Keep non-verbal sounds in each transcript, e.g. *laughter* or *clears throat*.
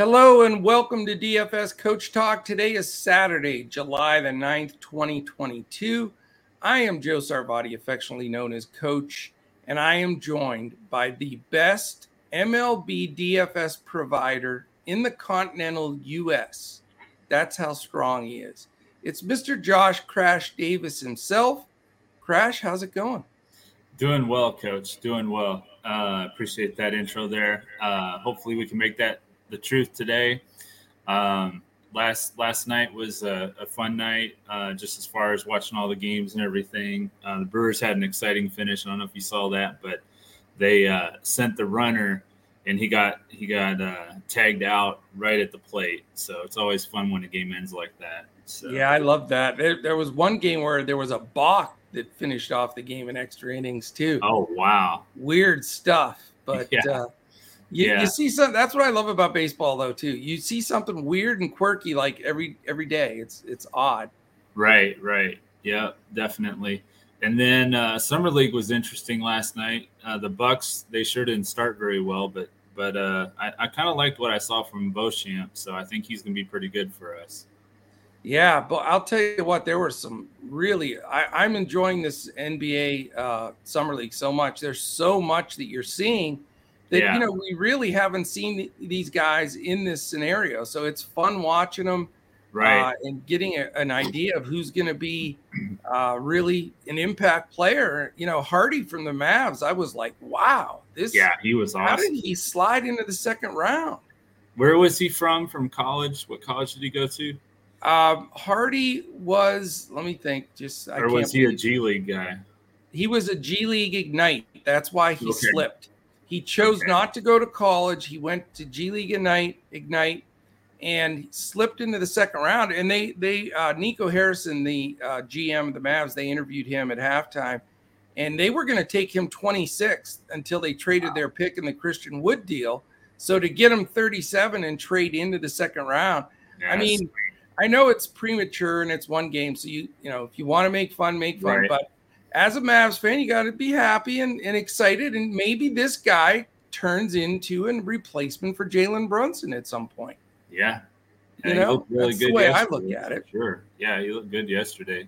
Hello and welcome to DFS Coach Talk. Today is Saturday, July the 9th, 2022. I am Joe Sarvati, affectionately known as Coach, and I am joined by the best MLB DFS provider in the continental US. That's how strong he is. It's Mr. Josh Crash Davis himself. Crash, how's it going? Doing well, Coach. Doing well. Uh, appreciate that intro there. Uh, hopefully, we can make that the truth today. Um, last last night was a, a fun night, uh, just as far as watching all the games and everything. Uh, the Brewers had an exciting finish. I don't know if you saw that, but they uh, sent the runner, and he got he got uh, tagged out right at the plate. So it's always fun when a game ends like that. So. Yeah, I love that. There, there was one game where there was a balk that finished off the game in extra innings too. Oh wow, weird stuff. But *laughs* yeah. You, yeah. you see some. That's what I love about baseball, though. Too, you see something weird and quirky like every every day. It's it's odd. Right, right. Yeah, definitely. And then uh, summer league was interesting last night. Uh, the Bucks they sure didn't start very well, but but uh, I, I kind of liked what I saw from Beauchamp, so I think he's going to be pretty good for us. Yeah, but I'll tell you what, there were some really. I, am enjoying this NBA uh, summer league so much. There's so much that you're seeing that yeah. you know we really haven't seen these guys in this scenario. So it's fun watching them, right, uh, and getting a, an idea of who's going to be uh, really an impact player. You know, Hardy from the Mavs. I was like, wow, this. Yeah, he was awesome. How did he slide into the second round? Where was he from? From college? What college did he go to? Um, Hardy was, let me think, just or was he a G League guy? He was a G League Ignite. That's why he okay. slipped. He chose okay. not to go to college. He went to G League Ignite, Ignite, and slipped into the second round. And they, they, uh, Nico Harrison, the uh, GM of the Mavs, they interviewed him at halftime, and they were going to take him 26th until they traded wow. their pick in the Christian Wood deal. So to get him 37 and trade into the second round, yes. I mean, I know it's premature and it's one game, so you you know if you want to make fun, make fun. Right. But as a Mavs fan, you got to be happy and, and excited, and maybe this guy turns into a replacement for Jalen Brunson at some point. Yeah, yeah you know, really that's good the way yesterday. I look at it. Sure, yeah, he looked good yesterday.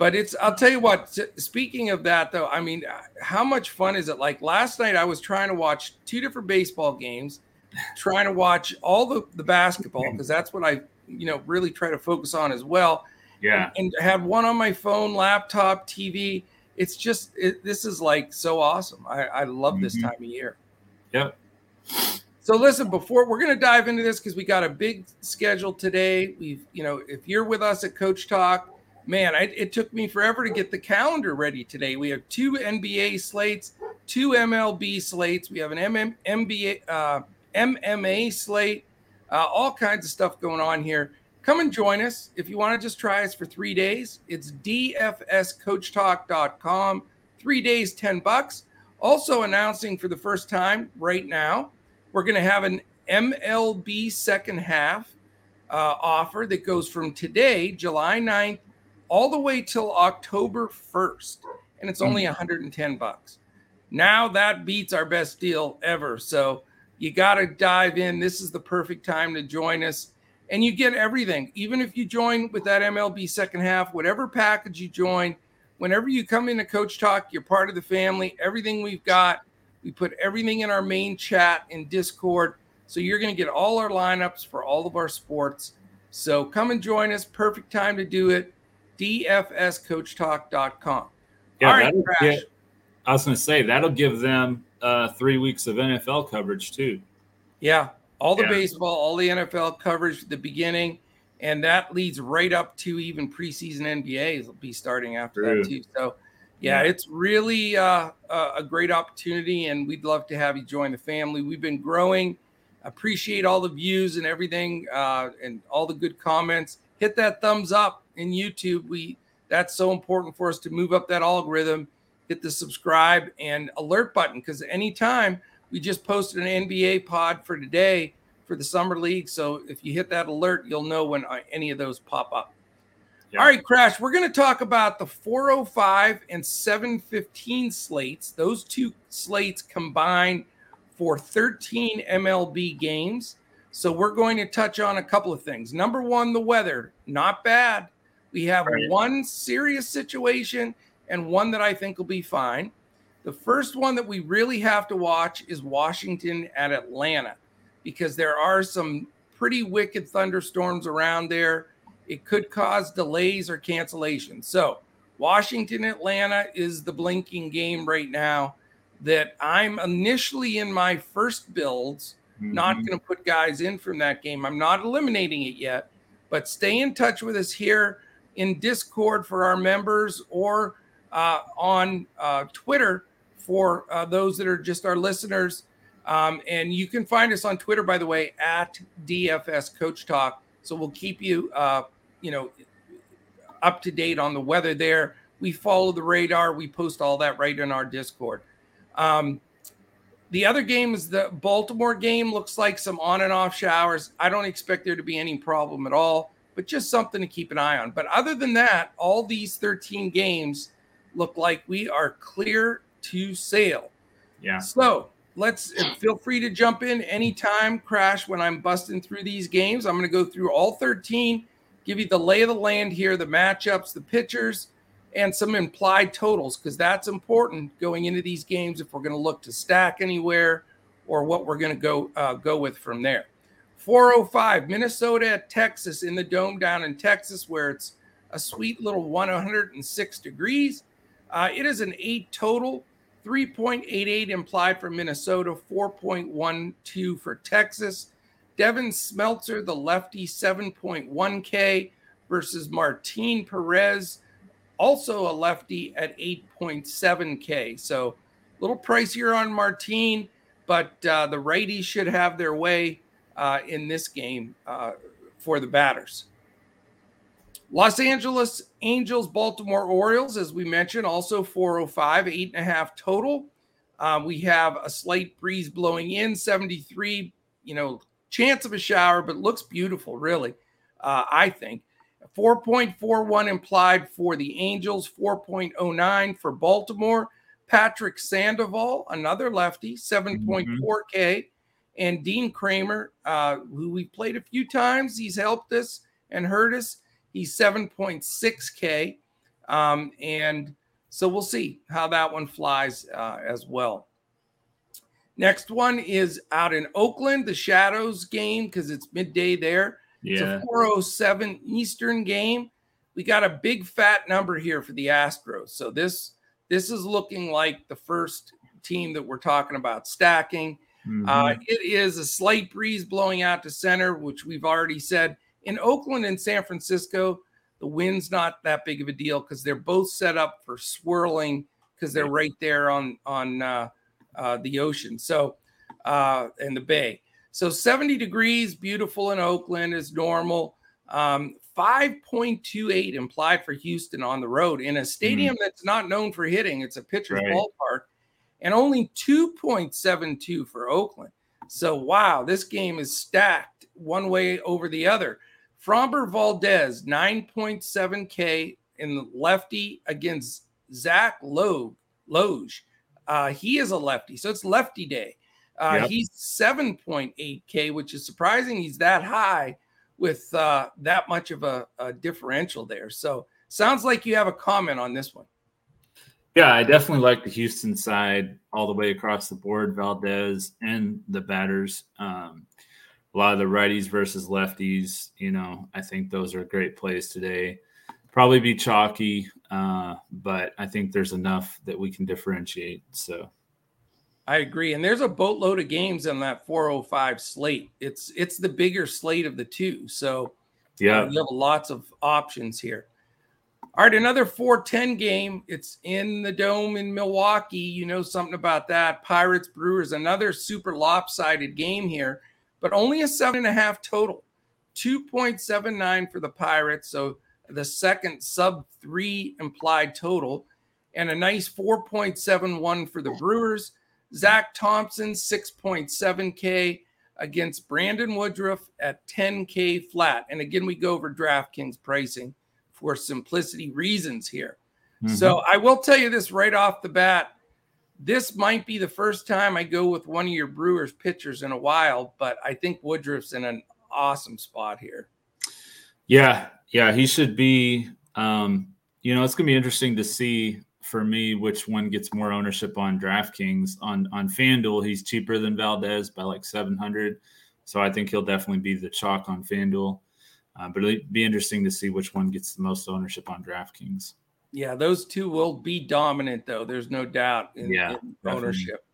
But it's I'll tell you what. Speaking of that, though, I mean, uh, how much fun is it? Like last night, I was trying to watch two different baseball games, trying to watch all the the basketball *laughs* because that's what I you know really try to focus on as well. Yeah, and, and have one on my phone, laptop, TV. It's just it, this is like so awesome. I, I love mm-hmm. this time of year. Yep. So listen, before we're going to dive into this because we got a big schedule today. We've, you know, if you're with us at Coach Talk, man, I, it took me forever to get the calendar ready today. We have two NBA slates, two MLB slates. We have an MM, MBA, uh, MMA slate, uh, all kinds of stuff going on here. Come and join us. If you want to just try us for three days, it's dfscoachtalk.com. Three days, 10 bucks. Also announcing for the first time right now, we're going to have an MLB second half uh, offer that goes from today, July 9th, all the way till October 1st. And it's only 110 bucks. Now that beats our best deal ever. So you got to dive in. This is the perfect time to join us. And you get everything. Even if you join with that MLB second half, whatever package you join, whenever you come into Coach Talk, you're part of the family. Everything we've got, we put everything in our main chat in Discord. So you're going to get all our lineups for all of our sports. So come and join us. Perfect time to do it. DFSCoachTalk.com. Yeah, all right, Crash. I was going to say that'll give them uh, three weeks of NFL coverage too. Yeah, all the yeah. baseball, all the NFL coverage the beginning, and that leads right up to even preseason NBA will be starting after True. that too. So, yeah, yeah. it's really uh, a great opportunity, and we'd love to have you join the family. We've been growing. Appreciate all the views and everything, uh, and all the good comments. Hit that thumbs up in YouTube. We that's so important for us to move up that algorithm hit the subscribe and alert button because anytime we just posted an NBA pod for today for the summer league. So if you hit that alert, you'll know when uh, any of those pop up. All right, Crash, we're going to talk about the 405 and 715 slates. Those two slates combine for 13 MLB games. So we're going to touch on a couple of things. Number one, the weather, not bad. We have right. one serious situation and one that I think will be fine. The first one that we really have to watch is Washington at Atlanta because there are some pretty wicked thunderstorms around there. It could cause delays or cancellations. So, Washington Atlanta is the blinking game right now that I'm initially in my first builds, mm-hmm. not going to put guys in from that game. I'm not eliminating it yet, but stay in touch with us here in Discord for our members or uh, on uh, Twitter for uh, those that are just our listeners. Um, and you can find us on Twitter, by the way, at DFS Coach Talk. So we'll keep you, uh, you know, up to date on the weather there. We follow the radar. We post all that right in our Discord. Um, the other game is the Baltimore game. Looks like some on and off showers. I don't expect there to be any problem at all, but just something to keep an eye on. But other than that, all these 13 games look like we are clear to sail. Yeah. So let's feel free to jump in anytime, Crash, when I'm busting through these games. I'm going to go through all 13, give you the lay of the land here, the matchups, the pitchers, and some implied totals, because that's important going into these games if we're going to look to stack anywhere or what we're going to go uh, go with from there. 405 Minnesota at Texas in the dome down in Texas, where it's a sweet little 106 degrees. Uh, it is an eight total, 3.88 implied for Minnesota, 4.12 for Texas. Devin Smeltzer, the lefty, 7.1K versus Martin Perez, also a lefty at 8.7K. So a little pricier on Martin, but uh, the righties should have their way uh, in this game uh, for the batters. Los Angeles Angels, Baltimore Orioles, as we mentioned, also 405, eight and a half total. Um, we have a slight breeze blowing in, 73, you know, chance of a shower, but looks beautiful, really, uh, I think. 4.41 implied for the Angels, 4.09 for Baltimore. Patrick Sandoval, another lefty, 7.4K. Mm-hmm. And Dean Kremer, uh, who we played a few times, he's helped us and hurt us. He's 7.6K. Um, and so we'll see how that one flies uh, as well. Next one is out in Oakland, the Shadows game, because it's midday there. Yeah. It's a 407 Eastern game. We got a big fat number here for the Astros. So this this is looking like the first team that we're talking about stacking. Mm-hmm. Uh, it is a slight breeze blowing out to center, which we've already said in Oakland and San Francisco, the wind's not that big of a deal because they're both set up for swirling because they're right there on on uh, uh, the ocean. So uh, and the bay. So 70 degrees, beautiful in Oakland is normal. Um, 5.28 implied for Houston on the road in a stadium mm-hmm. that's not known for hitting. It's a pitcher's right. ballpark, and only 2.72 for Oakland. So wow, this game is stacked one way over the other. Framber Valdez, 9.7K in the lefty against Zach Logue. Loge. Uh, he is a lefty, so it's lefty day. Uh, yep. He's 7.8K, which is surprising. He's that high with uh, that much of a, a, differential there. So sounds like you have a comment on this one. Yeah, I definitely like the Houston side all the way across the board, Valdez and the batters. Um, a lot of the righties versus lefties. You know, I think those are great plays today. Probably be chalky, uh, but I think there's enough that we can differentiate. So. I agree, and there's a boatload of games on that 405 slate. It's it's the bigger slate of the two, so yeah, uh, you have lots of options here. All right, another 410 game. It's in the dome in Milwaukee. You know something about that. Pirates Brewers, another super lopsided game here but only a seven and a half total. 2.79 for the Pirates. So the second sub three implied total, and a nice 4.71 for the Brewers. Zach Thompson, 6.7K against Brandon Woodruff at 10K flat. And again, we go over DraftKings pricing for simplicity reasons here. Mm-hmm. So I will tell you this right off the bat this might be the first time I go with one of your Brewers pitchers in a while, but I think Woodruff's in an awesome spot here. Yeah, yeah, he should be. Um, you know, it's gonna be interesting to see for me which one gets more ownership on DraftKings. On on FanDuel, he's cheaper than Valdez by like seven hundred, so I think he'll definitely be the chalk on FanDuel. Uh, but it'll be interesting to see which one gets the most ownership on DraftKings. Yeah, those two will be dominant, though. There's no doubt in, yeah, in ownership.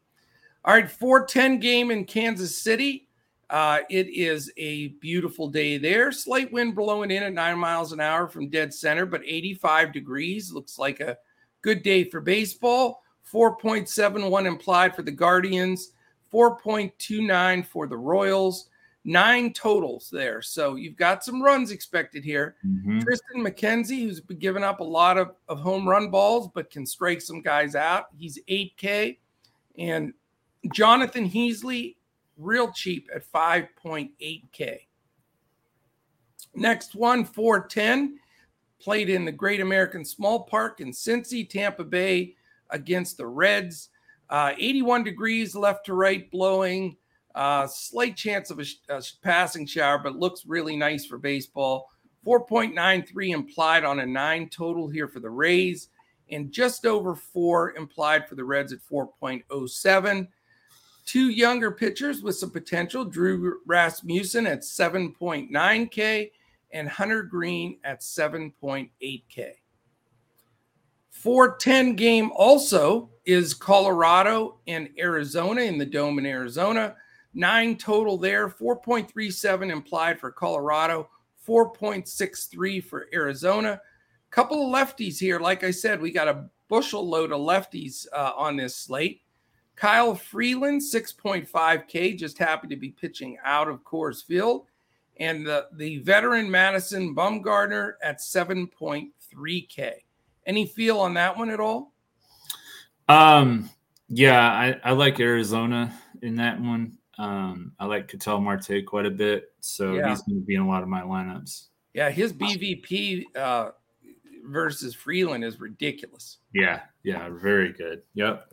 All right, 410 game in Kansas City. Uh, it is a beautiful day there. Slight wind blowing in at nine miles an hour from dead center, but 85 degrees. Looks like a good day for baseball. 4.71 implied for the Guardians, 4.29 for the Royals nine totals there. So you've got some runs expected here. Mm-hmm. Triston McKenzie, who's been giving up a lot of, of home run balls, but can strike some guys out. He's 8K. And Jonathan Heasley, real cheap at 5.8K. Next one, 410, played in the Great American Small Park in Cincy, Tampa Bay against the Reds. Uh, 81 degrees left to right blowing. Uh, slight chance of a, a, passing shower, but looks really nice for baseball. 4.93 implied on a nine total here for the Rays, and just over four implied for the Reds at 4.07. Two younger pitchers with some potential Drew Rasmussen at 7.9K and Hunter Greene at 7.8K. 410 game also is Colorado and Arizona in the Dome in Arizona. Nine total there, 4.37 implied for Colorado, 4.63 for Arizona. Couple of lefties here. Like I said, we got a bushel load of lefties uh, on this slate. Kyle Freeland, 6.5K, just happy to be pitching out of Coors Field. And the, the veteran Madison Bumgarner at 7.3K. Any feel on that one at all? Um, yeah, I, I like Arizona in that one. Um, I like Ketel Marte quite a bit, so yeah. he's going to be in a lot of my lineups. Yeah, his BVP uh, versus Freeland is ridiculous. Yeah, yeah, very good. Yep.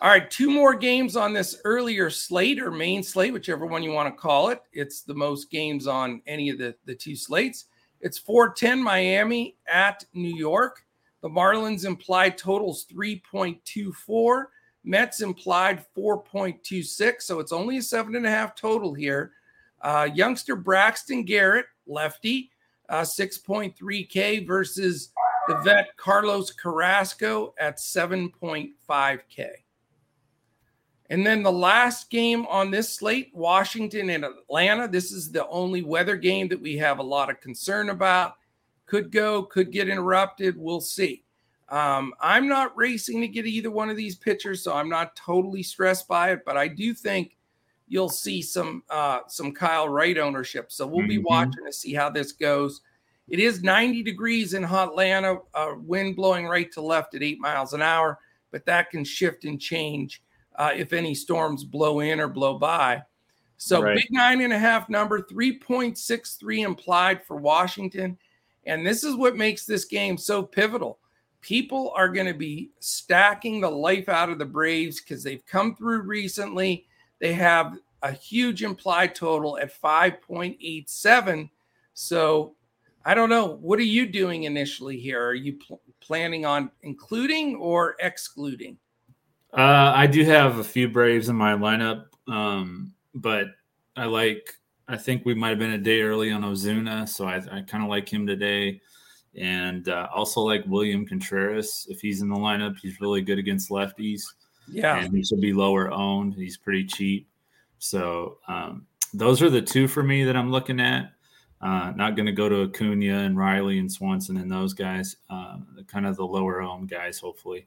All right, two more games on this earlier slate or main slate, whichever one you want to call it. It's the most games on any of the, the two slates. It's 410 Miami at New York. The Marlins implied totals 3.24. Mets implied 4.26, so it's only a seven and a half total here. Uh, youngster Braxton Garrett, lefty, uh, 6.3K versus the vet Carlos Carrasco at 7.5K. And then the last game on this slate, Washington and Atlanta. This is the only weather game that we have a lot of concern about. Could go, could get interrupted. We'll see. Um, I'm not racing to get either one of these pitchers, so I'm not totally stressed by it. But I do think you'll see some uh, some Kyle Wright ownership. So we'll mm-hmm. be watching to see how this goes. It is 90 degrees in Atlanta, uh, wind blowing right to left at eight miles an hour, but that can shift and change uh, if any storms blow in or blow by. So right. big nine and a half number, 3.63 implied for Washington. And this is what makes this game so pivotal people are going to be stacking the life out of the Braves because they've come through recently. They have a huge implied total at 5.87. So I don't know. What are you doing initially here? Are you pl- planning on including or excluding? Uh, I do have a few Braves in my lineup, um, but I like. I think we might have been a day early on Ozuna, so I, I kind of like him today and uh, also like William Contreras. If he's in the lineup, he's really good against lefties. Yeah, and he should be lower owned. He's pretty cheap. So um, those are the two for me that I'm looking at. Uh, not going to go to Acuna and Riley and Swanson and those guys. Uh, kind of the lower owned guys, hopefully.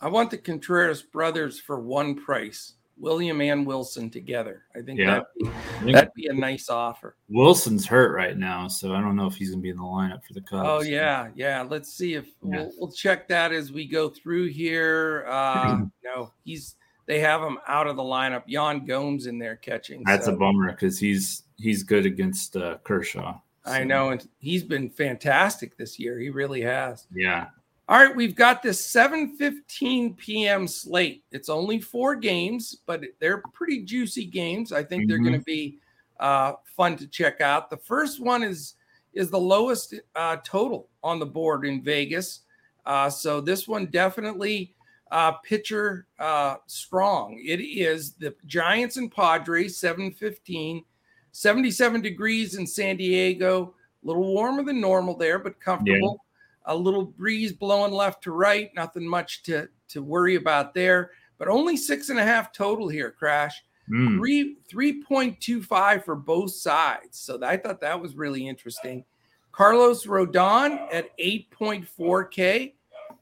I want the Contreras brothers for one price. William and Wilson together. I think yeah. that'd, be, that'd be a nice offer. Wilson's hurt right now, so I don't know if he's going to be in the lineup for the Cubs. Oh yeah, yeah. Let's see if yeah. we'll, we'll, check that as we go through here. Uh, *clears throat* no, he's they have him out of the lineup. Yan Gomes in there catching. That's so. a bummer because he's he's good against uh, Kershaw. So. I know, and he's been fantastic this year. He really has. Yeah. All right, we've got this 7:15 p.m. slate. It's only four games, but they're pretty juicy games. I think mm-hmm. they're going to be uh, fun to check out. The first one is is the lowest uh, total on the board in Vegas, uh, so this one definitely uh, pitcher uh, strong. It is the Giants and Padres 7:15, 77 degrees in San Diego. A little warmer than normal there, but comfortable. Yeah a little breeze blowing left to right, nothing much to, to worry about there, but only six and a half total here, Crash. Mm. Three 3.25 for both sides. So I thought that was really interesting. Carlos Rodon at 8.4K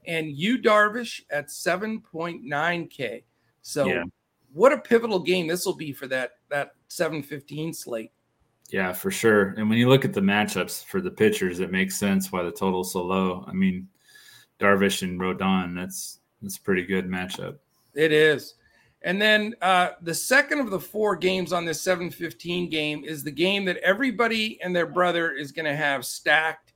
and Yu Darvish at 7.9K. So yeah. what a pivotal game this will be for that that 715 slate. Yeah, for sure. And when you look at the matchups for the pitchers, it makes sense why the total's so low. I mean, Darvish and Rodon, that's that's a pretty good matchup. It is. And then uh, the second of the four games on this 715 game is the game that everybody and their brother is going to have stacked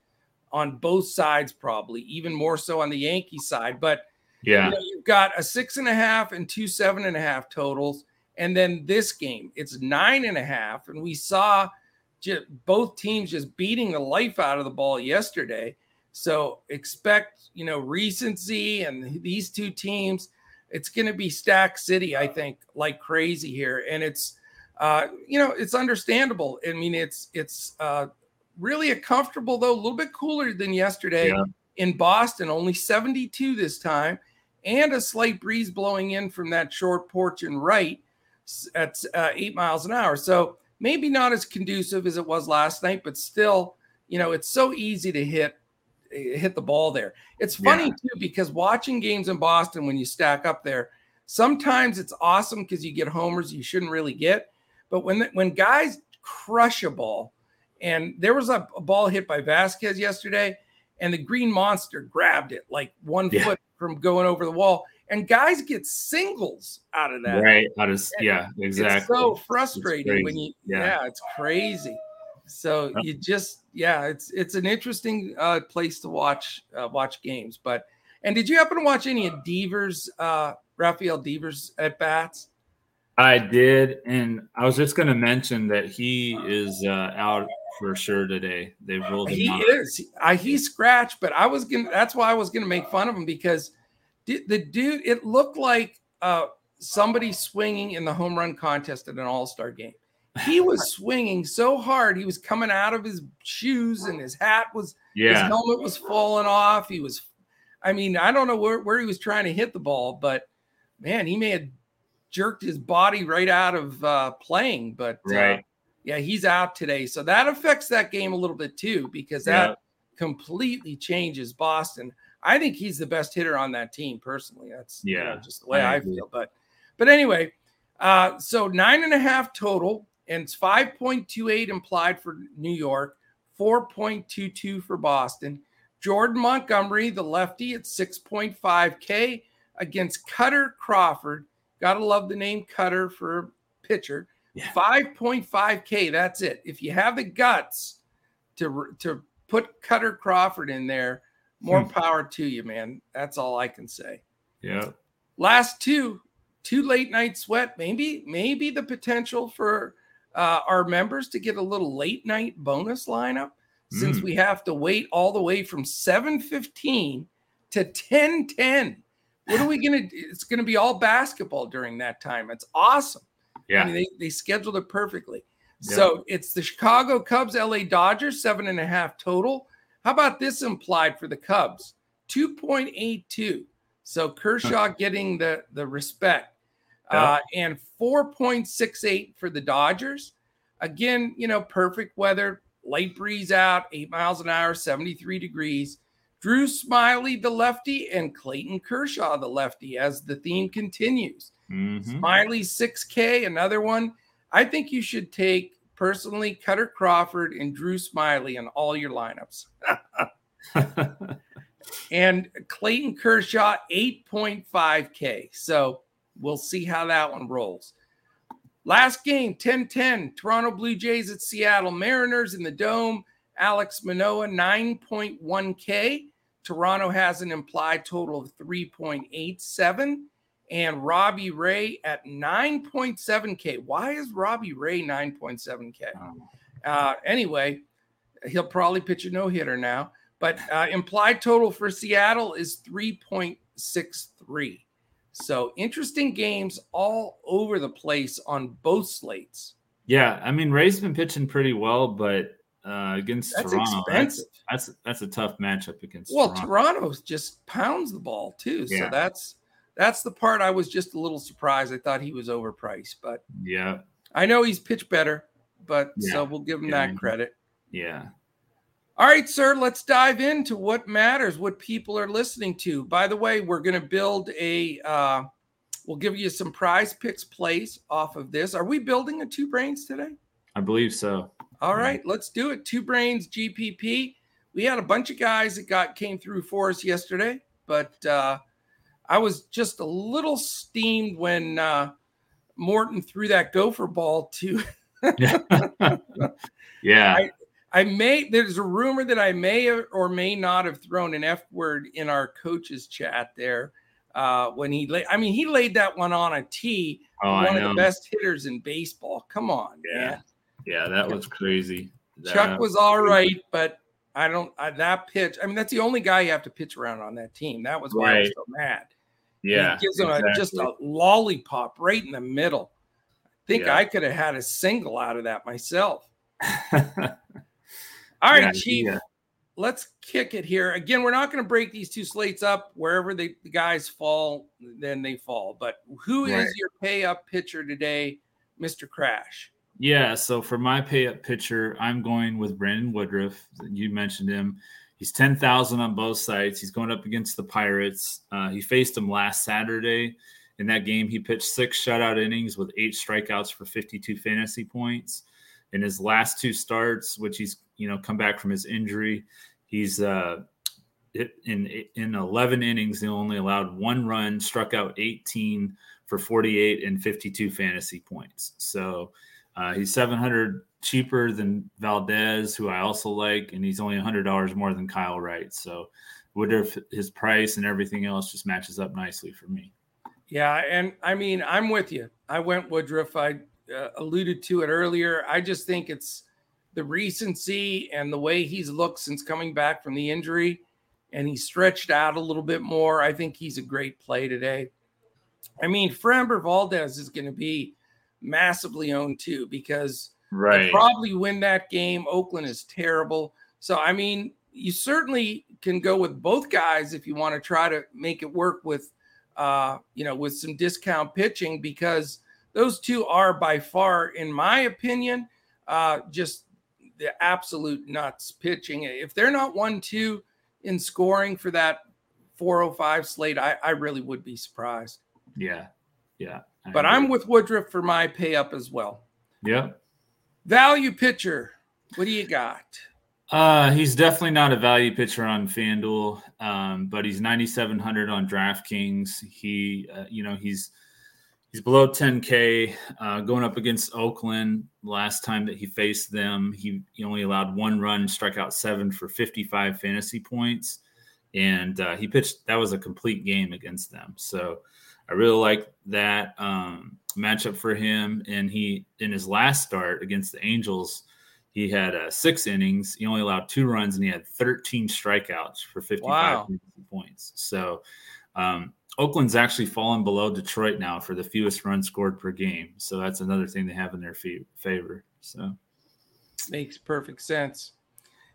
on both sides, probably even more so on the Yankee side. But yeah, you know, you've got a six and a half and two seven and a half totals. And then this game, it's nine and a half. And we saw just both teams just beating the life out of the ball yesterday. So expect, you know, recency and these two teams. It's going to be Stack City, I think, like crazy here, and it's, uh, you know, it's understandable. I mean, it's it's uh, really a comfortable though, a little bit cooler than yesterday yeah. in Boston, only 72 this time, and a slight breeze blowing in from that short porch and right at uh, eight miles an hour. So maybe not as conducive as it was last night, but still, you know, it's so easy to hit hit the ball there. It's funny yeah. too because watching games in Boston when you stack up there, sometimes it's awesome because you get homers you shouldn't really get, but when when guys crush a ball, and there was a, a ball hit by Vazquez yesterday, and the Green Monster grabbed it like one yeah. foot from going over the wall and guys get singles out of that. Right. Out of yeah, exactly. It's so frustrating it's when you yeah. yeah. it's crazy. So you just yeah, it's it's an interesting uh, place to watch uh, watch games. But and did you happen to watch any of Devers, uh, Rafael Devers at bats? I did, and I was just going to mention that he is uh, out for sure today. They ruled him he out. is. I, he scratched, but I was gonna. That's why I was gonna make fun of him because the dude, it looked like uh, somebody swinging in the home run contest at an All Star game. He *laughs* was swinging so hard, he was coming out of his shoes, and his hat was, yeah, his helmet was falling off. He was, I mean, I don't know where, where he was trying to hit the ball, but man, he may have jerked his body right out of uh, playing. But uh, right. Uh, yeah, he's out today. So that affects that game a little bit too, because that yeah. completely changes Boston. I think he's the best hitter on that team personally. That's yeah, you know, just the way I, I feel. But but anyway, uh, so nine and a half total, and it's five point two eight implied for New York, four point two two for Boston. Jordan Montgomery, the lefty, at six point five K against Kutter Crawford. Gotta love the name Kutter for pitcher. Yeah. 5.5K. That's it. If you have the guts to to put Kutter Crawford in there, more hmm. power to you, man. That's all I can say. Yeah. Last two, two late night sweat. Maybe, maybe the potential for uh, our members to get a little late night bonus lineup since mm. we have to wait all the way from 7:15 to 10:10. What are we gonna do? It's gonna be all basketball during that time. It's awesome. Yeah. I mean, they, they scheduled it perfectly. Yeah. So it's the Chicago Cubs, LA Dodgers, seven and a half total. How about this implied for the Cubs? 2.82. So Kershaw getting the, the respect. Uh, and 4.68 for the Dodgers. Again, you know, perfect weather, light breeze out, eight miles an hour, 73 degrees. Drew Smyly, the lefty, and Clayton Kershaw, the lefty, as the theme continues. Mm-hmm. Smyly 6K, another one. I think you should take personally Kutter Crawford and Drew Smyly in all your lineups. *laughs* and Clayton Kershaw, 8.5K. So we'll see how that one rolls. Last game, 10 10, Toronto Blue Jays at Seattle Mariners in the Dome. Alek Manoah 9.1K. Toronto has an implied total of 3.87 and Robbie Ray at 9.7K. Why is Robbie Ray 9.7K? Uh, anyway, he'll probably pitch a no hitter now, but uh, implied total for Seattle is 3.63. So interesting games all over the place on both slates. Yeah, I mean Ray's been pitching pretty well, but uh, against that's Toronto, expensive. That's, that's that's a tough matchup against. Well, Toronto. Toronto just pounds the ball too, so that's that's the part I was just a little surprised. I thought he was overpriced, but Yeah, I know he's pitched better. But Yeah. so we'll give him Yeah. that credit. yeah. All right, sir, let's dive into what matters, what people are listening to. By the way, we're going to build a, uh, we'll give you some PrizePicks plays off of this. Are we building a two brains today? I believe so. All Yeah. right, let's do it. Two brains GPP. We had a bunch of guys that got came through for us yesterday, but uh, I was just a little steamed when uh, Morton threw that gopher ball to *laughs* yeah, I- I may there's a rumor that I may or may not have thrown an F word in our coaches chat there uh, when he laid. I mean, he laid that one on a tee. oh, one of the best hitters in baseball. Come on, Yeah. man. Yeah, that was crazy. Chuck was all right, but I don't. I, that pitch. I mean, that's the only guy you have to pitch around on that team. That was why I was so mad. Yeah, he gives him a, just a lollipop right in the middle. I think Yeah. I could have had a single out of that myself. *laughs* All right, Yeah, Chief. yeah. Let's kick it here. Again, we're not going to break these two slates up. Wherever they, the guys fall, then they fall. But who is Right. your pay up pitcher today, Mr. Crash? Yeah, so for my pay up pitcher, I'm going with Brandon Woodruff. You mentioned him. He's 10,000 on both sides. He's going up against the Pirates. Uh, he faced them last Saturday. In that game, he pitched six shutout innings with eight strikeouts for 52 fantasy points. In his last two starts, which he's you know come back from his injury, he's uh, in in 11 innings he only allowed one run, struck out 18 for 48 and 52 fantasy points. So uh, he's 700 cheaper than Valdez, who I also like, and he's only $100 more than Kyle Wright. So Woodruff, his price and everything else just matches up nicely for me. Yeah, and I mean, I'm with you. I went Woodruff. I uh, alluded to it earlier. I just think it's the recency and the way he's looked since coming back from the injury, and he stretched out a little bit more. I think he's a great play today. I mean, Framber Valdez is going to be massively owned too because they'll probably win that game. Oakland is terrible. So, I mean, you certainly can go with both guys if you want to try to make it work with, uh, you know, with some discount pitching because those two are by far, in my opinion, uh, just the absolute nuts pitching. If they're not one two in scoring for that 405 slate, I, I really would be surprised. Yeah. Yeah. I But agree. I'm with Woodruff for my pay up as well. Yep. Value pitcher, what do you got? Uh, he's definitely not a value pitcher on FanDuel, um, but he's 9,700 on DraftKings. He, uh, you know, he's he's below 10K, uh, going up against Oakland. Last time that he faced them, he, he only allowed one run, struck out seven for 55 fantasy points, and uh, he pitched. That was a complete game against them. So I really like that um, matchup for him. And he, in his last start against the Angels. He had uh, six innings. He only allowed two runs, and he had 13 strikeouts for 55 Wow. points. So um, Oakland's actually fallen below Detroit now for the fewest runs scored per game. So that's another thing they have in their favor. So Makes perfect sense.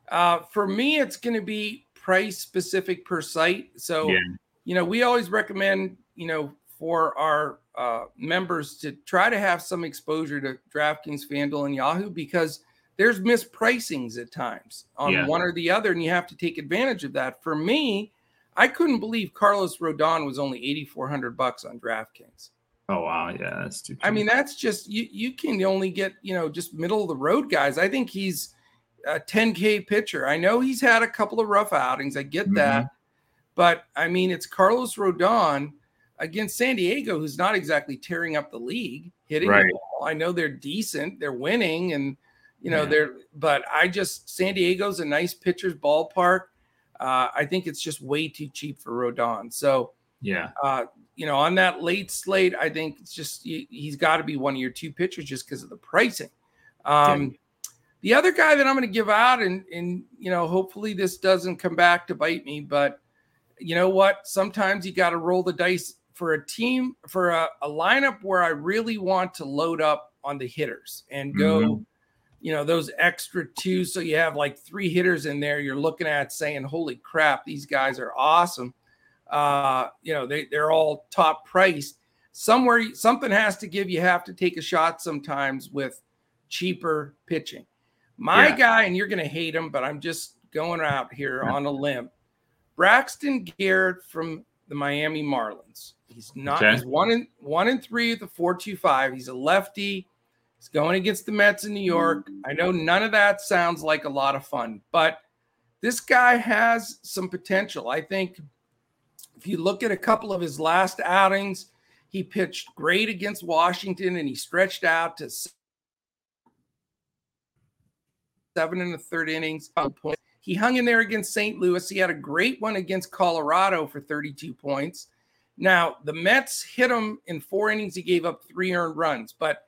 Uh, for me, it's going to be price specific per site. So, yeah, you know, we always recommend, you know, for our uh, members to try to have some exposure to DraftKings, FanDuel, and Yahoo because there's mispricings at times on Yeah. one or the other, and you have to take advantage of that. For me, I couldn't believe Carlos Rodon was only 8,400 bucks on DraftKings. oh wow, yeah, that's too. I mean, that's just you. You can only get you know just middle of the road guys. I think he's a 10k pitcher. I know he's had a couple of rough outings. I get that, but I mean, it's Carlos Rodon against San Diego, who's not exactly tearing up the league, hitting Right. the ball. I know they're decent, they're winning, and you know Yeah. they're. But I just San Diego's a nice pitcher's ballpark. Uh, I think it's just way too cheap for Rodon. So yeah, uh, you know, on that late slate, I think it's just he's got to be one of your two pitchers just because of the pricing. Um, The other guy that I'm going to give out, and and you know, hopefully this doesn't come back to bite me, but you know what? Sometimes you got to roll the dice for a team for a, a, lineup where I really want to load up on the hitters and go. Mm-hmm. you know those extra two. So you have like three hitters in there. You're looking at saying holy crap these guys are awesome. Uh you know they, they're all top priced. Somewhere something has to give. You have to take a shot sometimes with cheaper pitching. My yeah. guy and you're going to hate him but i'm just going out here on a limb. Braxton garrett from the miami marlins he's not okay. he's one in one in three at the 425 he's a lefty He's going against the Mets in New York. I know none of that sounds like a lot of fun, but this guy has some potential. I think if you look at a couple of his last outings, he pitched great against Washington and he stretched out to seven and a third innings. He hung in there against St. Louis. He had a great one against Colorado for 32 points. Now, the Mets hit him in four innings. He gave up three earned runs, but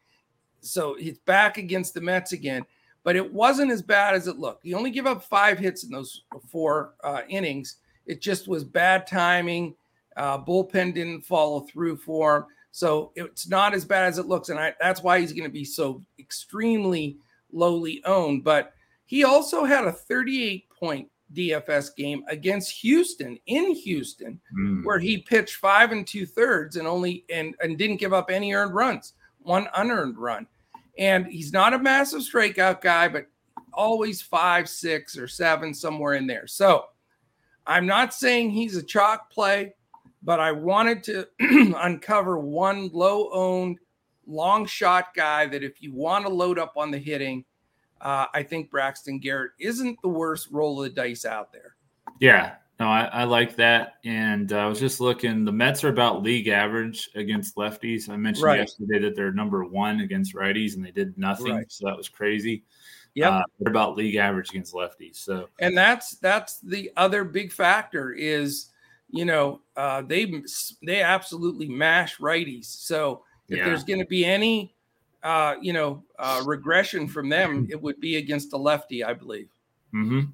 so he's back against the Mets again, but it wasn't as bad as it looked. He only gave up five hits in those four uh, innings. It just was bad timing. Uh, bullpen didn't follow through for him. So it's not as bad as it looks. And I, that's why he's going to be so extremely lowly owned. But he also had a 38 point DFS game against Houston in Houston, mm. where he pitched five and two thirds and only and, and didn't give up any earned runs, one unearned run. And he's not a massive strikeout guy, but always five, six, or seven, somewhere in there. So I'm not saying he's a chalk play, but I wanted to *clears throat* uncover one low owned, long shot guy that if you want to load up on the hitting, uh, I think Braxton Garrett isn't the worst roll of the dice out there. Yeah, no, I, I, like that. And uh, I was just looking, the Mets are about league average against lefties. I mentioned right. yesterday that they're number one against righties and they did nothing. Right. So that was crazy. Yeah. Uh, they're about league average against lefties. So, and that's, that's the other big factor is, you know, uh, they, they absolutely mash righties. So if yeah. there's going to be any, uh, you know, uh, regression from them, it would be against a lefty, I believe. Mm-hmm.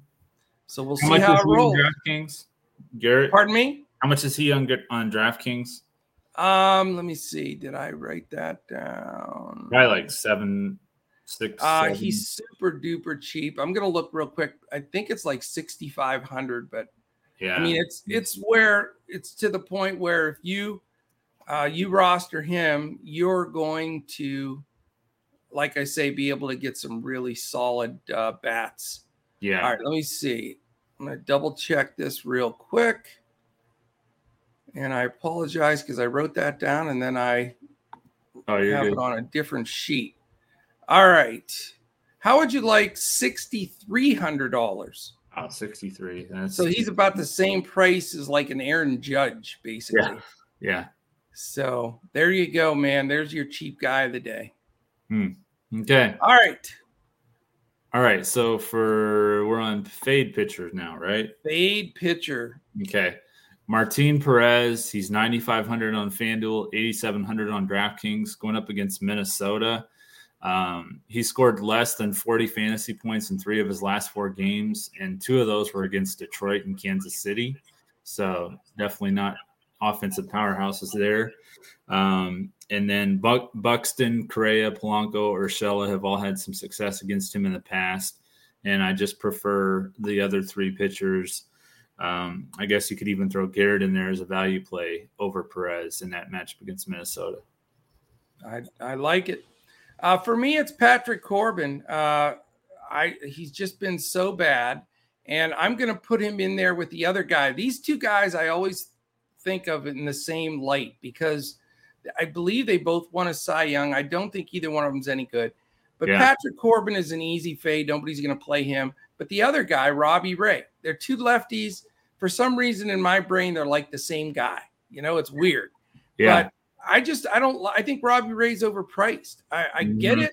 So we'll how see how it rolls. DraftKings, Garrett. Pardon me. How much is he on on DraftKings? Um, let me see. Did I write that down? Probably like seven, six. Uh, seven. he's super duper cheap. I'm gonna look real quick. I think it's like sixty five hundred, but yeah, I mean it's it's where it's to the point where if you uh, you roster him, you're going to, like I say, be able to get some really solid uh, bats yeah. All right, let me see. I'm going to double check this real quick. And I apologize because I wrote that down and then I oh, have good. it on a different sheet. All right. How would you like $6,300? Oh, 63. That's so he's about the same price as like an Aaron Judge, basically. Yeah. yeah. So there you go, man. There's your cheap guy of the day. Hmm. Okay. All right. All right, so for we're on fade pitcher now, right? Fade pitcher. Okay. Martin Perez, he's 9,500 on FanDuel, 8,700 on DraftKings, going up against Minnesota. Um, he scored less than 40 fantasy points in three of his last four games, and two of those were against Detroit and Kansas City. So definitely not offensive powerhouses there. Um, and then Buck, Buxton, Correa, Polanco, or Urshela have all had some success against him in the past. And I just prefer the other three pitchers. Um, I guess you could even throw Garrett in there as a value play over Perez in that matchup against Minnesota. I, I like it. Uh, for me, it's Patrick Corbin. Uh, I he's just been so bad, and I'm going to put him in there with the other guy. These two guys, I always think of in the same light because I believe they both won a Cy Young. I don't think either one of them's any good. But yeah. Patrick Corbin is an easy fade. Nobody's going to play him. But the other guy, Robbie Ray, they're two lefties. For some reason in my brain, they're like the same guy. You know, it's weird. Yeah. But I just, I don't, I think Robbie Ray's overpriced. I, I mm-hmm. get it.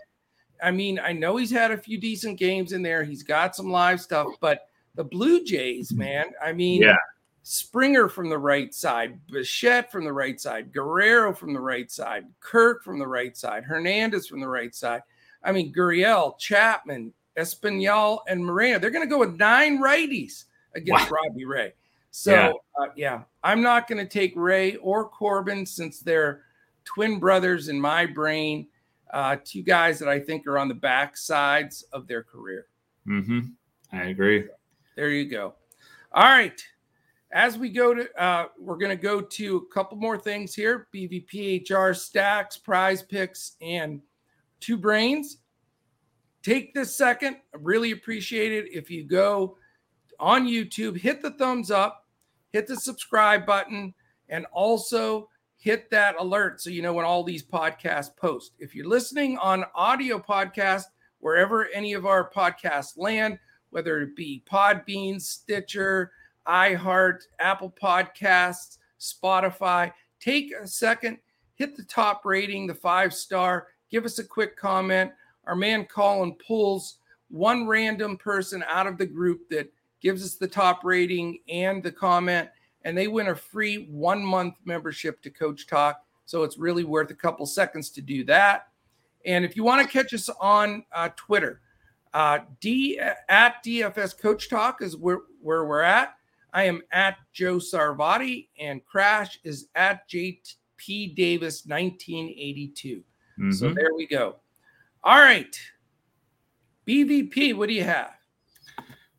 I mean, I know he's had a few decent games in there. He's got some live stuff, but the Blue Jays, man. I mean, Yeah. Springer from the right side, Bichette from the right side, Guerrero from the right side, Kirk from the right side, Hernandez from the right side. I mean, Gurriel, Chapman, Espinal, and Moreno. They're going to go with nine righties against Robbie Ray. So, Yeah. uh, yeah, I'm not going to take Ray or Corbin since they're twin brothers in my brain. Uh, two guys that I think are on the back sides of their career. Mm-hmm. I agree. There you go. All right. As we go to, uh, we're going to go to a couple more things here BVPHR stacks, PrizePicks, and two brains. Take this second. I really appreciate it. If you go on YouTube, hit the thumbs up, hit the subscribe button, and also hit that alert so you know when all these podcasts post. If you're listening on audio podcast, wherever any of our podcasts land, whether it be Podbean, Stitcher, iHeart, Apple Podcasts, Spotify, take a second, hit the top rating, the five star, give us a quick comment. Our man Colin pulls one random person out of the group that gives us the top rating and the comment, and they win a free one month membership to Coach Talk. So it's really worth a couple seconds to do that. And if you want to catch us on uh, Twitter, uh, D at DFS Coach Talk is where, where we're at. I am at Joe Sarvati, and Crash is at JP Davis 1982. So Mhm. there we go. All right. BVP, what do you have?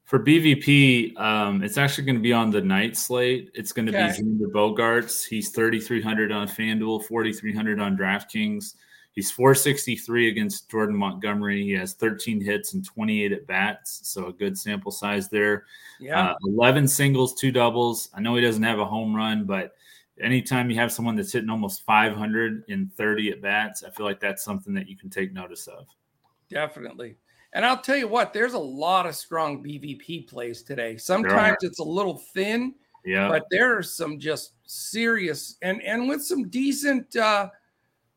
For BVP, um, it's actually going to be on the night slate. It's going to Okay. be Xander Bogaerts. He's 3,300 on FanDuel, 4,300 on DraftKings. He's 463 against Jordan Montgomery. He has 13 hits and 28 at bats, so a good sample size there. Yeah. Uh, 11 singles, two doubles. I know he doesn't have a home run, but anytime you have someone that's hitting almost 500 in 30 at bats, I feel like that's something that you can take notice of. Definitely. And I'll tell you what, there's a lot of strong BVP plays today. Sometimes it's a little thin, Yeah. but there are some just serious and and with some decent uh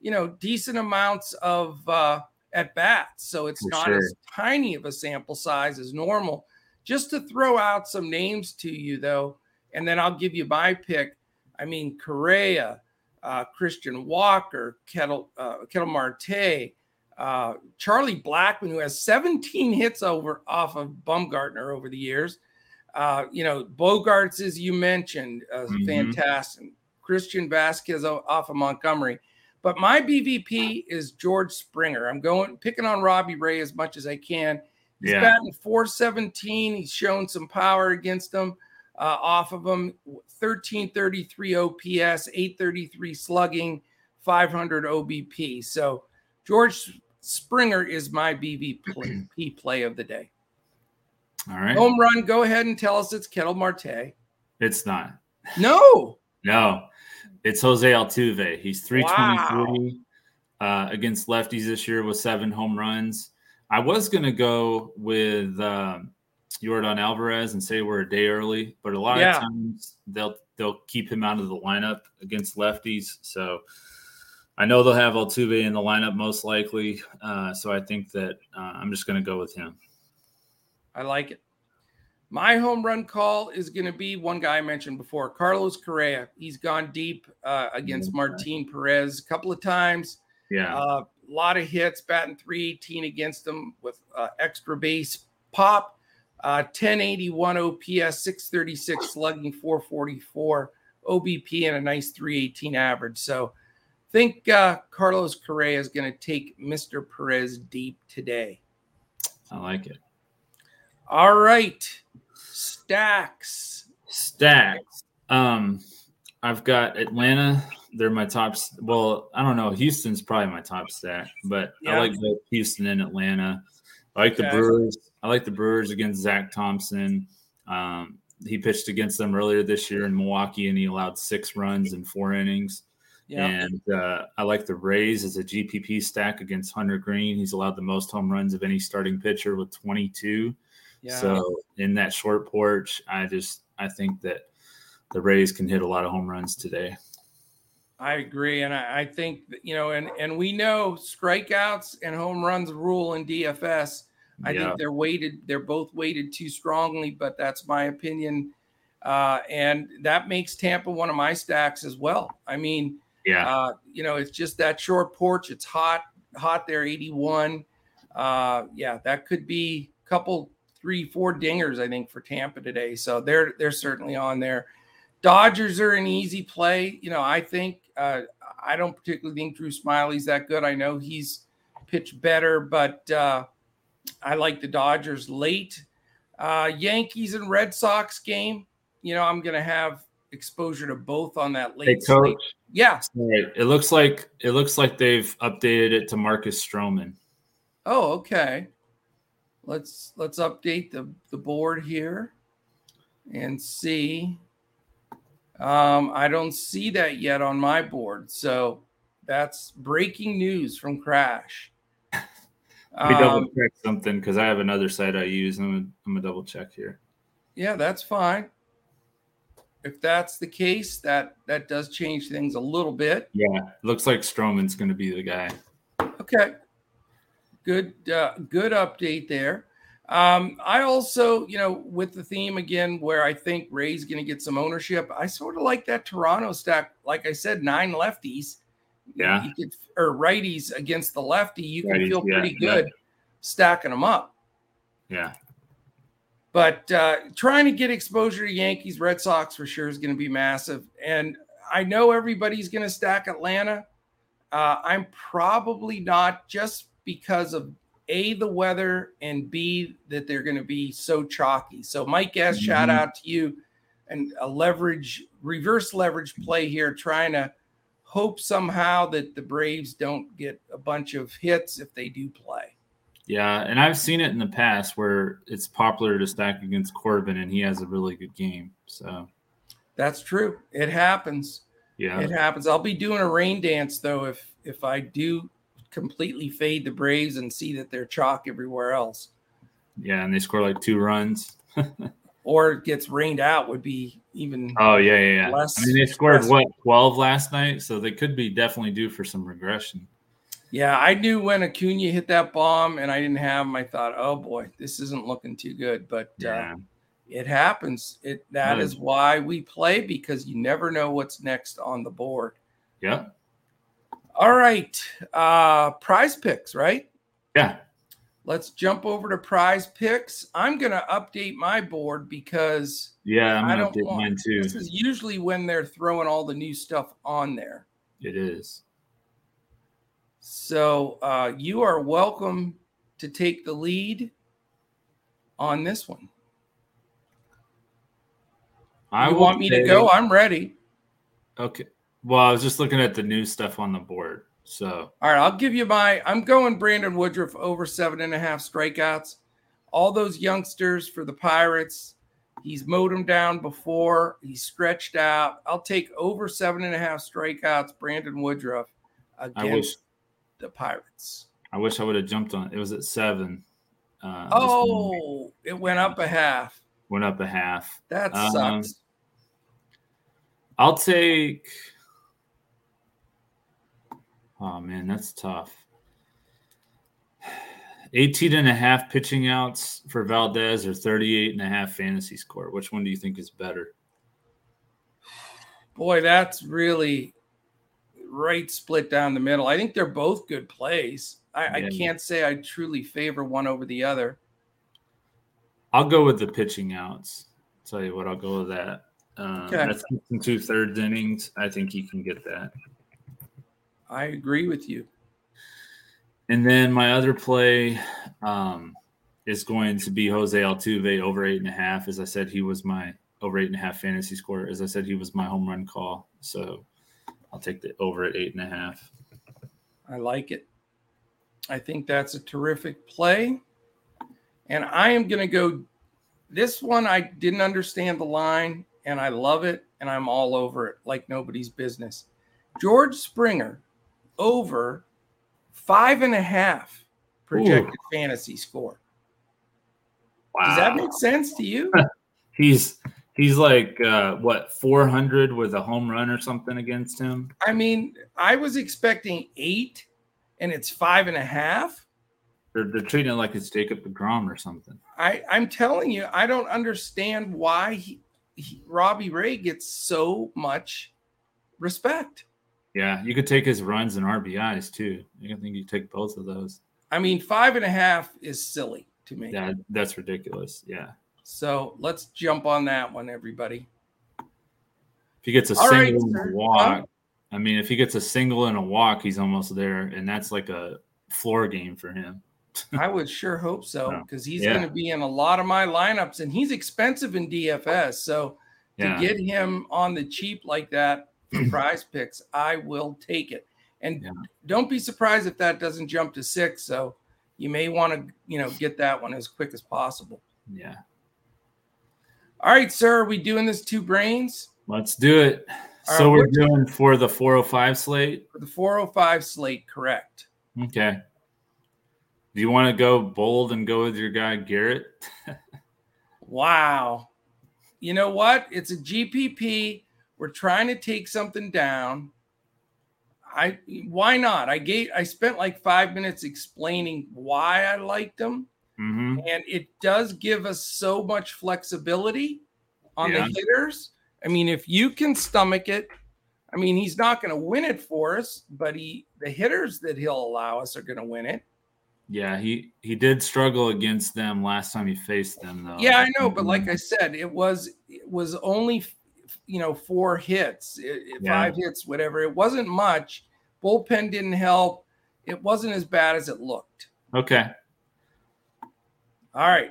you know, decent amounts of uh at bats. So it's For not sure. as tiny of a sample size as normal. Just to throw out some names to you though, and then I'll give you my pick. I mean, Correa, uh, Christian Walker, Ketel, uh, Ketel Marte, uh, Charlie Blackmon, who has 17 hits over off of Bumgarner over the years. Uh, you know, Bogaerts, as you mentioned, uh, Mhm. fantastic. Christian Vazquez off of Montgomery. But my BVP is George Springer. I'm going picking on Robbie Ray as much as I can. He's Yeah. batting 417. He's shown some power against them uh, off of him. 1333 OPS, 833 slugging, 500 OBP. So George Springer is my BVP *clears throat* play of the day. All right. Home run. Go ahead and tell us it's Ketel Marte. It's not. No. No, it's Jose Altuve. He's 323 uh, against lefties this year with seven home runs. I was going to go with um, Yordan Alvarez and say we're a day early, but a lot Yeah. of times they'll they'll keep him out of the lineup against lefties. So I know they'll have Altuve in the lineup most likely. Uh, so I think that uh, I'm just going to go with him. I like it. My home run call is going to be one guy I mentioned before, Carlos Correa. He's gone deep uh, against. Martin Perez a couple of times. Yeah. A lot of hits, batting 318 against him with uh, extra base pop. Uh, 1081 OPS, 636 slugging, 444 OBP, and a nice 318 average. So think uh, Carlos Correa is going to take Mr. Perez deep today. I like it. All right. Stacks. Stacks. Um, I've got Atlanta. They're my top. Well, I don't know. Houston's probably my top stack, but I like both Houston and Atlanta. I like the Brewers. I like the Brewers against Zach Thompson. Um, he pitched against them earlier this year in Milwaukee, and he allowed six runs in four innings. Yeah. And uh, I like the Rays as a GPP stack against Hunter Greene. He's allowed the most home runs of any starting pitcher with 22. Yeah. So in that short porch, I just I think that the Rays can hit a lot of home runs today. I agree, and I, I think you know, and and we know strikeouts and home runs rule in DFS. I yeah. think they're weighted, they're both weighted too strongly, but that's my opinion. Uh, and that makes Tampa one of my stacks as well. I mean, yeah, uh, you know, it's just that short porch. It's hot, hot there, 81. Uh, yeah, that could be a couple, three, four dingers, I think, for Tampa today. So they're they're certainly on there. Dodgers are an easy play. You know, I think uh, I don't particularly think Drew Smyly's that good. I know he's pitched better, but uh, I like the Dodgers late. Uh, Yankees and Red Sox game. You know, I'm going to have exposure to both on that late. Hey, coach. Yeah. It looks like it looks like they've updated it to Marcus Stroman. Oh, okay. Let's let's update the the board here and see. Um, I don't see that yet on my board, so that's breaking news from Crash. Let me double um, check something because I have another site I use. I'm gonna, I'm gonna double check here. Yeah, that's fine. If that's the case, that that does change things a little bit. Yeah, looks like Stroman's going to be the guy. Okay, good uh, good update there. Um, I also, you know, with the theme again, where I think Ray's going to get some ownership. I sort of like that Toronto stack. Like I said, nine lefties yeah, you could or righties against the lefty, you can feel pretty yeah, good yeah. stacking them up. Yeah. But uh, trying to get exposure to Yankees, Red Sox for sure is going to be massive. And I know everybody's going to stack Atlanta. Uh, I'm probably not just because of a the weather and b that they're going to be so chalky. So Mike S, mm-hmm. shout out to you and a leverage reverse leverage play here, trying to hope somehow that the Braves don't get a bunch of hits if they do play. Yeah, and I've seen it in the past where it's popular to stack against Corbin and he has a really good game. So that's true. It happens. Yeah. It happens. I'll be doing a rain dance though if if I do completely fade the Braves and see that they're chalk everywhere else. Yeah, and they score like two runs. *laughs* or it gets rained out would be even. Oh yeah, yeah, yeah. Less I mean, they scored what twelve last night, so they could be definitely due for some regression. Yeah, I knew when Acuna hit that bomb and I didn't have him. I thought, oh boy, this isn't looking too good. But uh, yeah. uh, it happens. It that is why we play because you never know what's next on the board. Yeah. All right. Uh PrizePicks, right? Yeah. Let's jump over to PrizePicks. I'm to update my board because yeah, I'm going to update want, mine too. This is usually when they're throwing all the new stuff on there. It is. So uh, you are welcome to take the lead on this one. I you want me to go? I'm ready. Okay. Well, I was just looking at the new stuff on the board. So, all right, I'll give you my. I'm going Brandon Woodruff over seven and a half strikeouts. All those youngsters for the Pirates, he's mowed them down before. He's stretched out. I'll take over seven and a half strikeouts. Brandon Woodruff against the Pirates. I wish I would have jumped on. It was at seven. Uh, oh, it went up a half. Went up a half. That um, sucks. I'll take. Oh man, that's tough. 18 and a half pitching outs for Valdez or 38 and a half fantasy score. Which one do you think is better? Boy, that's really right split down the middle. I think they're both good plays. I, yeah. I can't say I truly favor one over the other. I'll go with the pitching outs. I'll tell you what, I'll go with that. Um, okay. That's two thirds innings. I think you can get that. I agree with you. And then my other play um, is going to be Jose Altuve over eight and a half. As I said, he was my over eight and a half fantasy score. As I said, he was my home run call. So I'll take the over at eight and a half. I like it. I think that's a terrific play. And I am going to go. This one, I didn't understand the line, and I love it, and I'm all over it like nobody's business. George Springer over five and a half projected Ooh. fantasy score. Wow. Does that make sense to you? *laughs* he's he's like uh, what 400 with a home run or something against him. I mean, I was expecting eight, and it's five and a half. They're, they're treating it like it's Jacob DeGrom or something. I, I'm telling you, I don't understand why he, he, Robbie Ray gets so much respect. Yeah, you could take his runs and RBIs too. I think you take both of those. I mean, five and a half is silly to me. Yeah, that's ridiculous. Yeah. So let's jump on that one, everybody. If he gets a All single right, and a walk, I mean, if he gets a single and a walk, he's almost there, and that's like a floor game for him. *laughs* I would sure hope so because he's yeah. going to be in a lot of my lineups, and he's expensive in DFS. So to yeah. get him on the cheap like that *clears throat* PrizePicks, I will take it. And yeah. don't be surprised if that doesn't jump to six. So you may want to, you know, get that one as quick as possible. Yeah. All right, sir. Are we doing this two brains? Let's do it. All so right, we're doing for the 405 slate? For the 405 slate, correct. Okay. Do you want to go bold and go with your guy Garrett? *laughs* wow. You know what? It's a GPP. We're trying to take something down. I why not? I gave I spent like five minutes explaining why I liked them, Mm-hmm. And it does give us so much flexibility on yeah. the hitters. I mean, if you can stomach it, I mean, he's not going to win it for us, but he the hitters that he'll allow us are going to win it. Yeah, he he did struggle against them last time he faced them though. Yeah, I know, but like I said, it was it was only you know four hits, five yeah. hits, whatever. It wasn't much. Bullpen didn't help. It wasn't as bad as it looked. Okay. All right.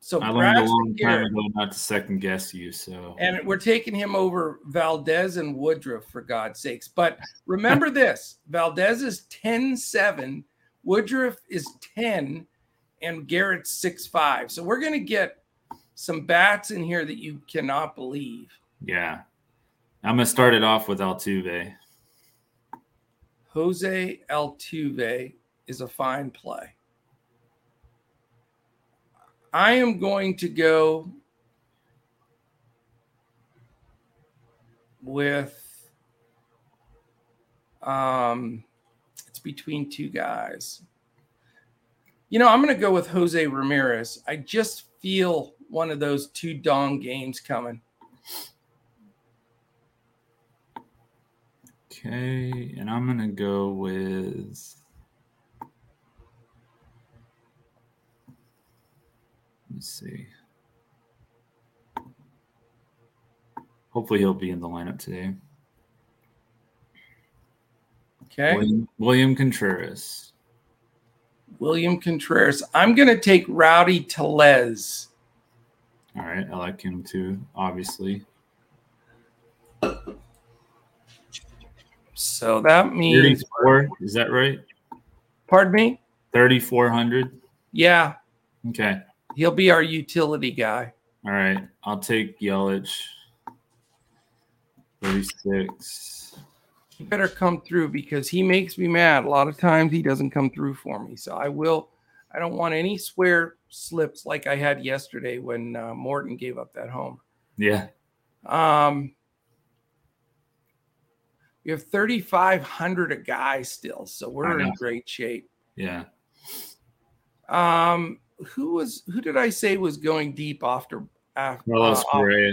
So I learned a long time ago not to second guess you. So and we're taking him over Valdez and Woodruff for God's sakes. But remember *laughs* this: Valdez is 10-7, Woodruff is 10, and Garrett's six five. So we're gonna get some bats in here that you cannot believe. Yeah. I'm gonna start it off with Altuve. Jose Altuve is a fine play. I am going to go with um it's between two guys. You know, I'm going to go with Jose Ramirez. I just feel one of those two dong games coming. Okay, and I'm going to go with Let's see. Hopefully, he'll be in the lineup today. Okay. William, William Contreras. William Contreras. I'm going to take Rowdy Tellez. All right. I like him too, obviously. So that means 34, is that right? Pardon me? 3400. Yeah. Okay. He'll be our utility guy. All right. I'll take Yelich. 36. He better come through because he makes me mad. A lot of times he doesn't come through for me. So I will. I don't want any swear slips like I had yesterday when uh, Morton gave up that home. Yeah. Um, we have 3,500 a guy still, so we're in great shape. Yeah. Um, who was who did I say was going deep after after Carlos uh, Correa?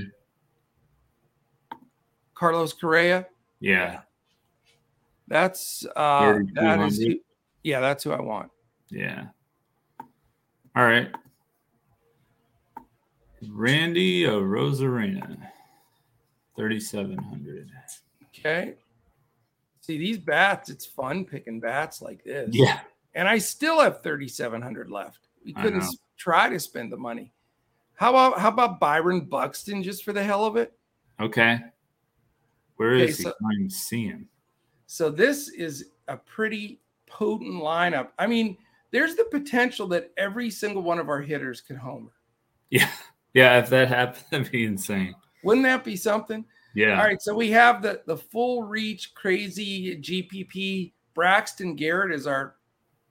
Carlos Correa. Yeah, that's uh, that is who, yeah, that's who I want. Yeah. All right. Randy thirty-seven hundred. Okay. See these bats, it's fun picking bats like this. Yeah. And I still have 3,700 left. We couldn't try to spend the money. How about how about Byron Buxton just for the hell of it? Okay. Where okay, is he? So, I'm seeing. So this is a pretty potent lineup. I mean, there's the potential that every single one of our hitters could homer. Yeah. *laughs* Yeah, if that happened, that'd be insane. Wouldn't that be something? Yeah. All right. So we have the the full reach crazy GPP. Braxton Garrett is our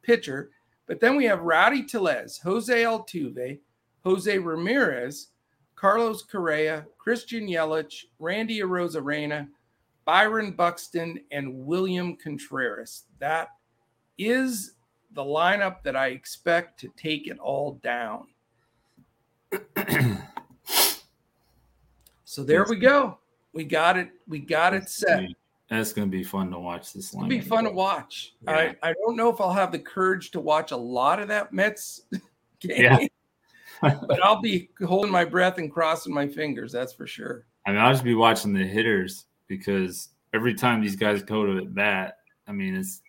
pitcher. But then we have Rowdy Tellez, Jose Altuve, Jose Ramirez, Carlos Correa, Christian Yelich, Randy Arozarena, Byron Buxton, and William Contreras. That is the lineup that I expect to take it all down. *clears throat* so there we go. We got it. We got it set. That's going to be fun to watch this line. It'll be fun to watch. Yeah. I, I don't know if I'll have the courage to watch a lot of that Mets *laughs* game, yeah. *laughs* but I'll be holding my breath and crossing my fingers. That's for sure. I mean, I'll just be watching the hitters because every time these guys go to bat, I mean, it's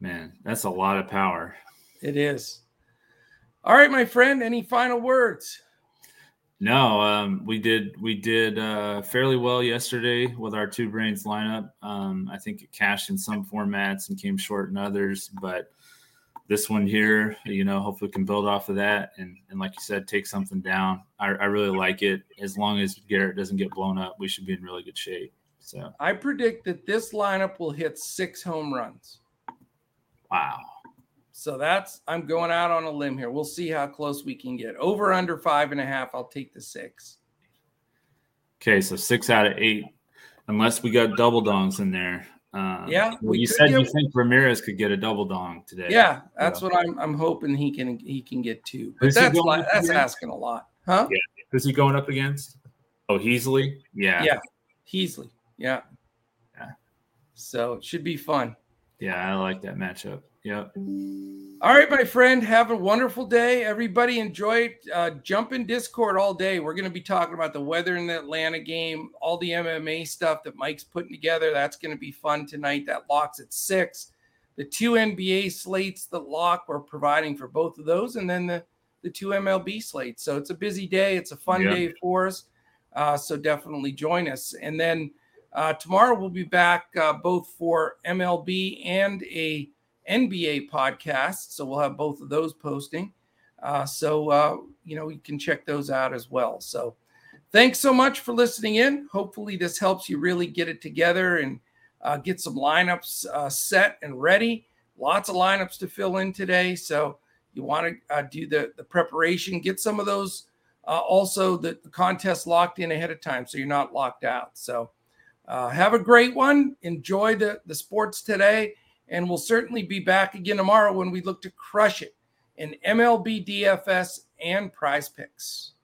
man, that's a lot of power. It is. All right, my friend. Any final words? No, um, we did we did uh, fairly well yesterday with our two brains lineup. Um, I think it cashed in some formats and came short in others, but this one here, you know, hopefully can build off of that and and like you said, take something down. I, I really like it. As long as Garrett doesn't get blown up, we should be in really good shape. So I predict that this lineup will hit six home runs. Wow. So that's I'm going out on a limb here. We'll see how close we can get. Over under five and a half. I'll take the six. Okay, so six out of eight, unless we got double dongs in there. Uh, yeah, well, you said get, you think Ramirez could get a double dong today. Yeah, that's what I'm. I'm hoping he can he can get two. But that's like, that's asking a lot, huh? Yeah. Who's he going up against? Oh, Heasley. Yeah. Yeah, Heasley. Yeah. Yeah. So it should be fun. Yeah, I like that matchup. Yeah. All right, my friend. Have a wonderful day. Everybody enjoy uh, jump in Discord all day. We're going to be talking about the weather in the Atlanta game, all the MMA stuff that Mike's putting together. That's going to be fun tonight. That locks at six. The two NBA slates that lock we're providing for both of those, and then the the two MLB slates. So it's a busy day. It's a fun yeah. day for us. Uh, so definitely join us. And then uh, tomorrow we'll be back uh, both for MLB and a NBA podcast. So we'll have both of those posting. Uh, so, uh, you know, you can check those out as well. So thanks so much for listening in. Hopefully, this helps you really get it together and uh, get some lineups uh, set and ready. Lots of lineups to fill in today. So you want to uh, do the, the preparation, get some of those. Uh, also, the, the contest locked in ahead of time so you're not locked out. So, have a great one. Enjoy the, the sports today and we'll certainly be back again tomorrow when we look to crush it in MLB DFS and PrizePicks.